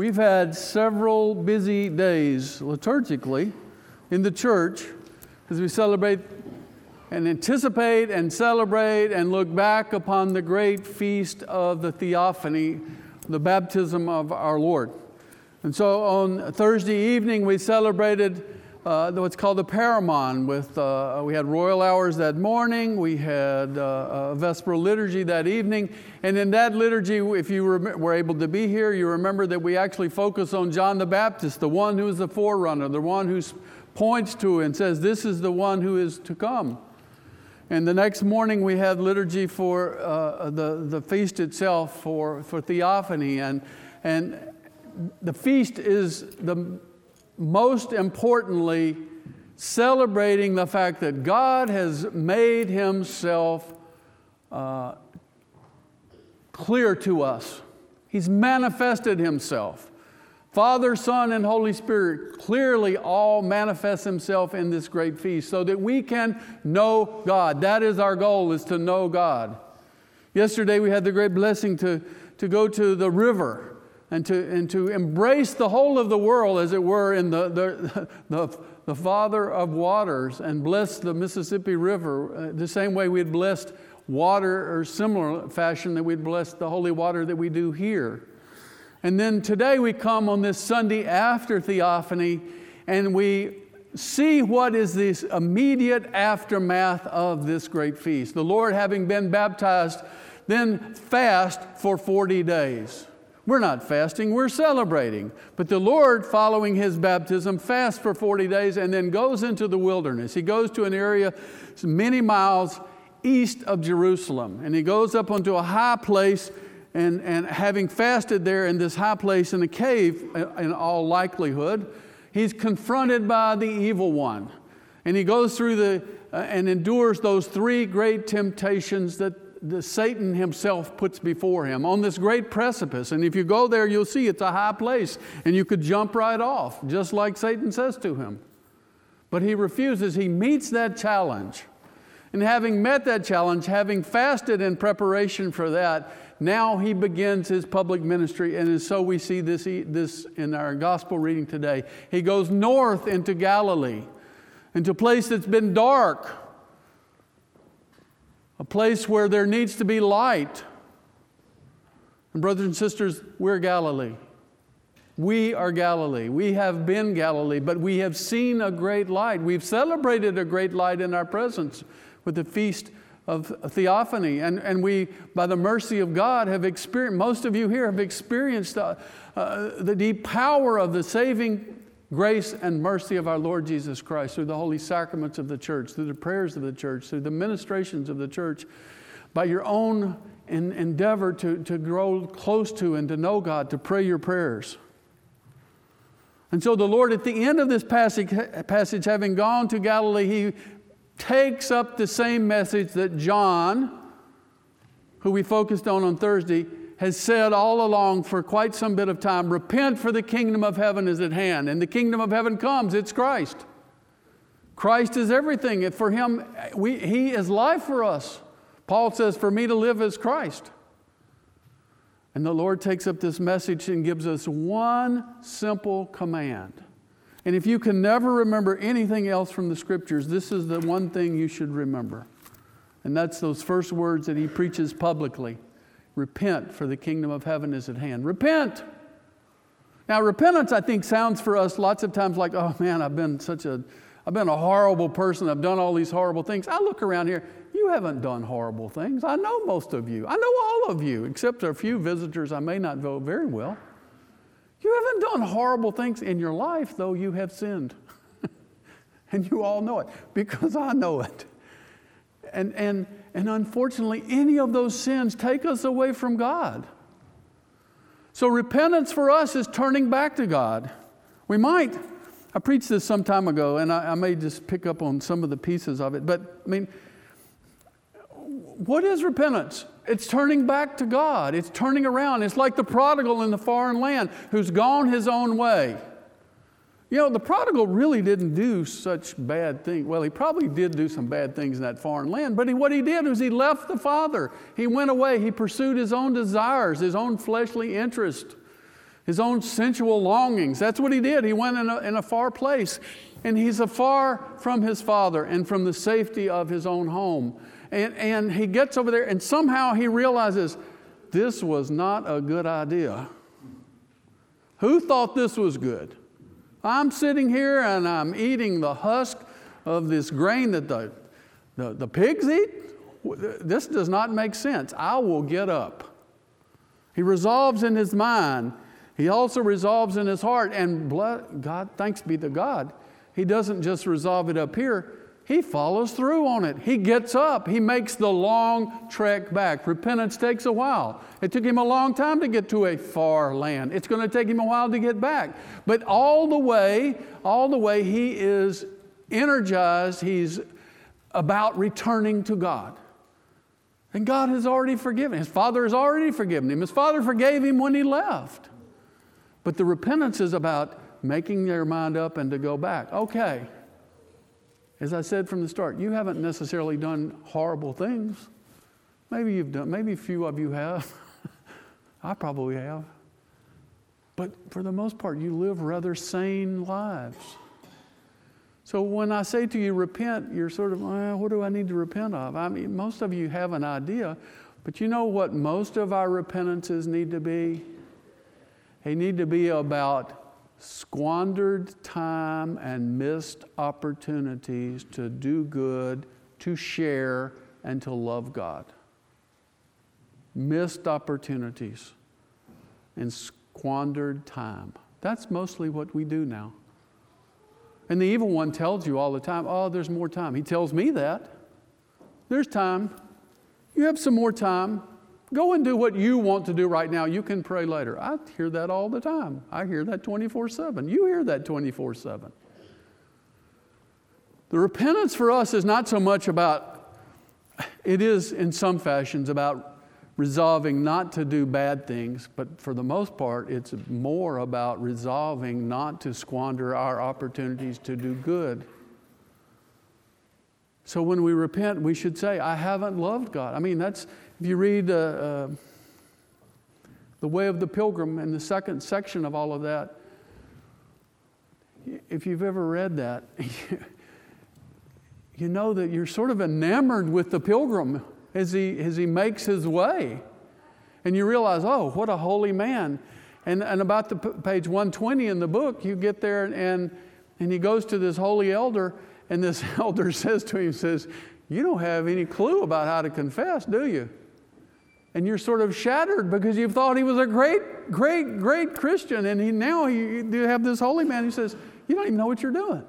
We've had several busy days liturgically in the church as we celebrate and anticipate and celebrate and look back upon the great feast of the Theophany, the baptism of our Lord. And so on Thursday evening, we celebrated uh, what's called the Paramon. With uh, we had royal hours that morning, we had uh, a Vesperal liturgy that evening, and in that liturgy, if you rem- were able to be here, you remember that we actually focus on John the Baptist, the one who is the forerunner, the one who points to and says, "This is the one who is to come." And the next morning, we had liturgy for uh, the the feast itself for for Theophany, and and the feast is the most importantly, celebrating the fact that God has made himself uh, clear to us. He's manifested himself. Father, Son, and Holy Spirit clearly all manifest himself in this great feast so that we can know God. That is our goal, is to know God. Yesterday we had the great blessing to, to go to the river and to, and to embrace the whole of the world, as it were, in the, the, the, the Father of waters and bless the Mississippi River uh, the same way we had blessed water or similar fashion that we'd blessed the holy water that we do here. And then today we come on this Sunday after Theophany and we see what is this immediate aftermath of this great feast. The Lord, having been baptized, then fast for 40 days. We're not fasting, we're celebrating. But the Lord, following his baptism, fasts for 40 days and then goes into the wilderness. He goes to an area many miles east of Jerusalem. And he goes up onto a high place, and, and having fasted there in this high place in a cave, uh, in all likelihood, he's confronted by the evil one. And he goes through the, uh, and endures those three great temptations that the Satan himself puts before him on this great precipice. And if you go there, you'll see it's a high place and you could jump right off, just like Satan says to him. But he refuses. He meets that challenge. And having met that challenge, having fasted in preparation for that, now he begins his public ministry. And so we see this, this in our gospel reading today. He goes north into Galilee, into a place that's been dark a place where there needs to be light. And, brothers and sisters, we're Galilee. We are Galilee. We have been Galilee, but we have seen a great light. We've celebrated a great light in our presence with the feast of Theophany. And, and we, by the mercy of God, have experienced, most of you here have experienced uh, uh, the deep power of the saving grace and mercy of our Lord Jesus Christ through the holy sacraments of the church, through the prayers of the church, through the ministrations of the church, by your own endeavor to, to grow close to and to know God, to pray your prayers. And so the Lord, at the end of this passage, passage having gone to Galilee, he takes up the same message that John, who we focused on on Thursday, has said all along for quite some bit of time repent, for the kingdom of heaven is at hand. And the kingdom of heaven comes, it's Christ. Christ is everything. For him, we, he is life for us. Paul says, For me to live is Christ. And the Lord takes up this message and gives us one simple command. And if you can never remember anything else from the scriptures, this is the one thing you should remember. And that's those first words that he preaches publicly. Repent, for the kingdom of heaven is at hand. Repent. Now, repentance, I think, sounds for us lots of times like, oh man, I've been such a, I've been a horrible person. I've done all these horrible things. I look around here. You haven't done horrible things. I know most of you. I know all of you, except a few visitors I may not know very well. You haven't done horrible things in your life, though you have sinned. and you all know it because I know it. And, and, and unfortunately, any of those sins take us away from God. So repentance for us is turning back to God. We might, I preached this some time ago, and I, I may just pick up on some of the pieces of it, but I mean, what is repentance? It's turning back to God. It's turning around. It's like the prodigal in the foreign land who's gone his own way. You know, the prodigal really didn't do such bad things. Well, he probably did do some bad things in that foreign land, but he, what he did was he left the father. He went away. He pursued his own desires, his own fleshly interest, his own sensual longings. That's what he did. He went in a, in a far place, and he's afar from his father and from the safety of his own home. And, and he gets over there, and somehow he realizes this was not a good idea. Who thought this was good? I'm sitting here and I'm eating the husk of this grain that the, the, the pigs eat. This does not make sense. I will get up. He resolves in his mind. He also resolves in his heart. And God, thanks be to God, he doesn't just resolve it up here, he follows through on it. He gets up. He makes the long trek back. Repentance takes a while. It took him a long time to get to a far land. It's going to take him a while to get back. But all the way, all the way, he is energized. He's about returning to God. And God has already forgiven. His father has already forgiven him. His father forgave him when he left. But the repentance is about making their mind up and to go back. Okay. As I said from the start, you haven't necessarily done horrible things. Maybe you've done, maybe a few of you have. I probably have. But for the most part, you live rather sane lives. So when I say to you, repent, you're sort of, well, what do I need to repent of? I mean, most of you have an idea, but you know what most of our repentances need to be? They need to be about squandered time and missed opportunities to do good, to share, and to love God. Missed opportunities and squandered time. That's mostly what we do now. And the evil one tells you all the time, oh, there's more time. He tells me that. There's time. You have some more time. Go and do what you want to do right now. You can pray later. I hear that all the time. I hear that 24 7. You hear that 24 7. The repentance for us is not so much about, it is in some fashions about resolving not to do bad things, but for the most part, it's more about resolving not to squander our opportunities to do good. So when we repent, we should say, I haven't loved God. I mean, that's, if you read uh, uh, The Way of the Pilgrim in the second section of all of that, if you've ever read that, you know that you're sort of enamored with the pilgrim as he, as he makes his way. And you realize, oh, what a holy man. And, and about the p- page 120 in the book, you get there and, and he goes to this holy elder, and this elder says to him, says, You don't have any clue about how to confess, do you? And you're sort of shattered because you thought he was a great, great, great Christian, and he, now you, you have this holy man who says, You don't even know what you're doing.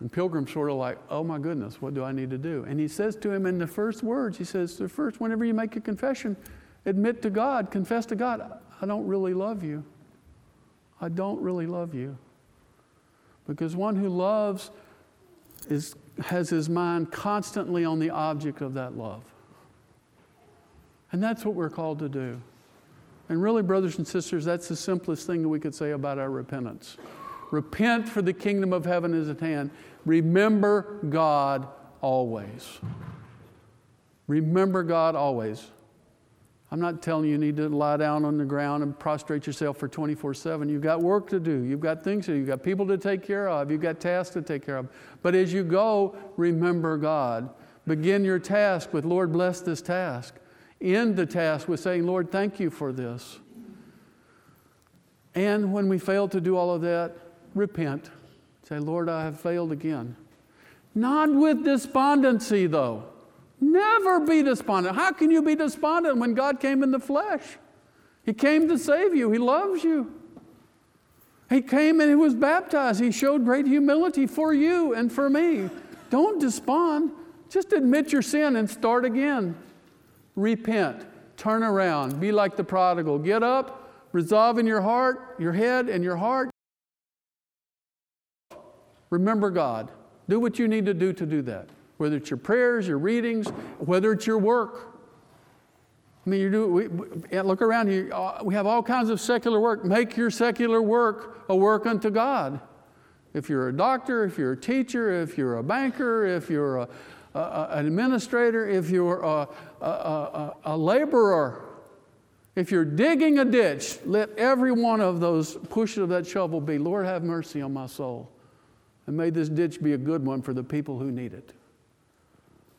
And Pilgrim's sort of like, Oh my goodness, what do I need to do? And he says to him in the first words, He says, The first, whenever you make a confession, admit to God, confess to God, I don't really love you. I don't really love you. Because one who loves is, has his mind constantly on the object of that love. And that's what we're called to do. And really, brothers and sisters, that's the simplest thing that we could say about our repentance. Repent, for the kingdom of heaven is at hand. Remember God always. Remember God always. I'm not telling you you need to lie down on the ground and prostrate yourself for 24 7. You've got work to do. You've got things to do. You've got people to take care of. You've got tasks to take care of. But as you go, remember God. Begin your task with, Lord, bless this task end the task with saying, Lord, thank you for this. And when we fail to do all of that, repent. Say, Lord, I have failed again. Not with despondency, though. Never be despondent. How can you be despondent when God came in the flesh? He came to save you, He loves you. He came and He was baptized. He showed great humility for you and for me. Don't despond. Just admit your sin and start again repent, turn around, be like the prodigal. Get up, resolve in your heart, your head, and your heart. Remember God. Do what you need to do to do that, whether it's your prayers, your readings, whether it's your work. I mean, you do. We, we, look around here. Uh, we have all kinds of secular work. Make your secular work a work unto God. If you're a doctor, if you're a teacher, if you're a banker, if you're a, an administrator, if you're a, a, a, a laborer, If you're digging a ditch, let every one of those pushes of that shovel be, Lord, have mercy on my soul. And may this ditch be a good one for the people who need it.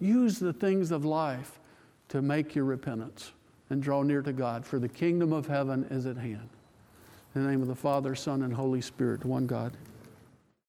Use the things of life to make your repentance and draw near to God, for the kingdom of heaven is at hand. In the name of the Father, Son, and Holy Spirit, one God.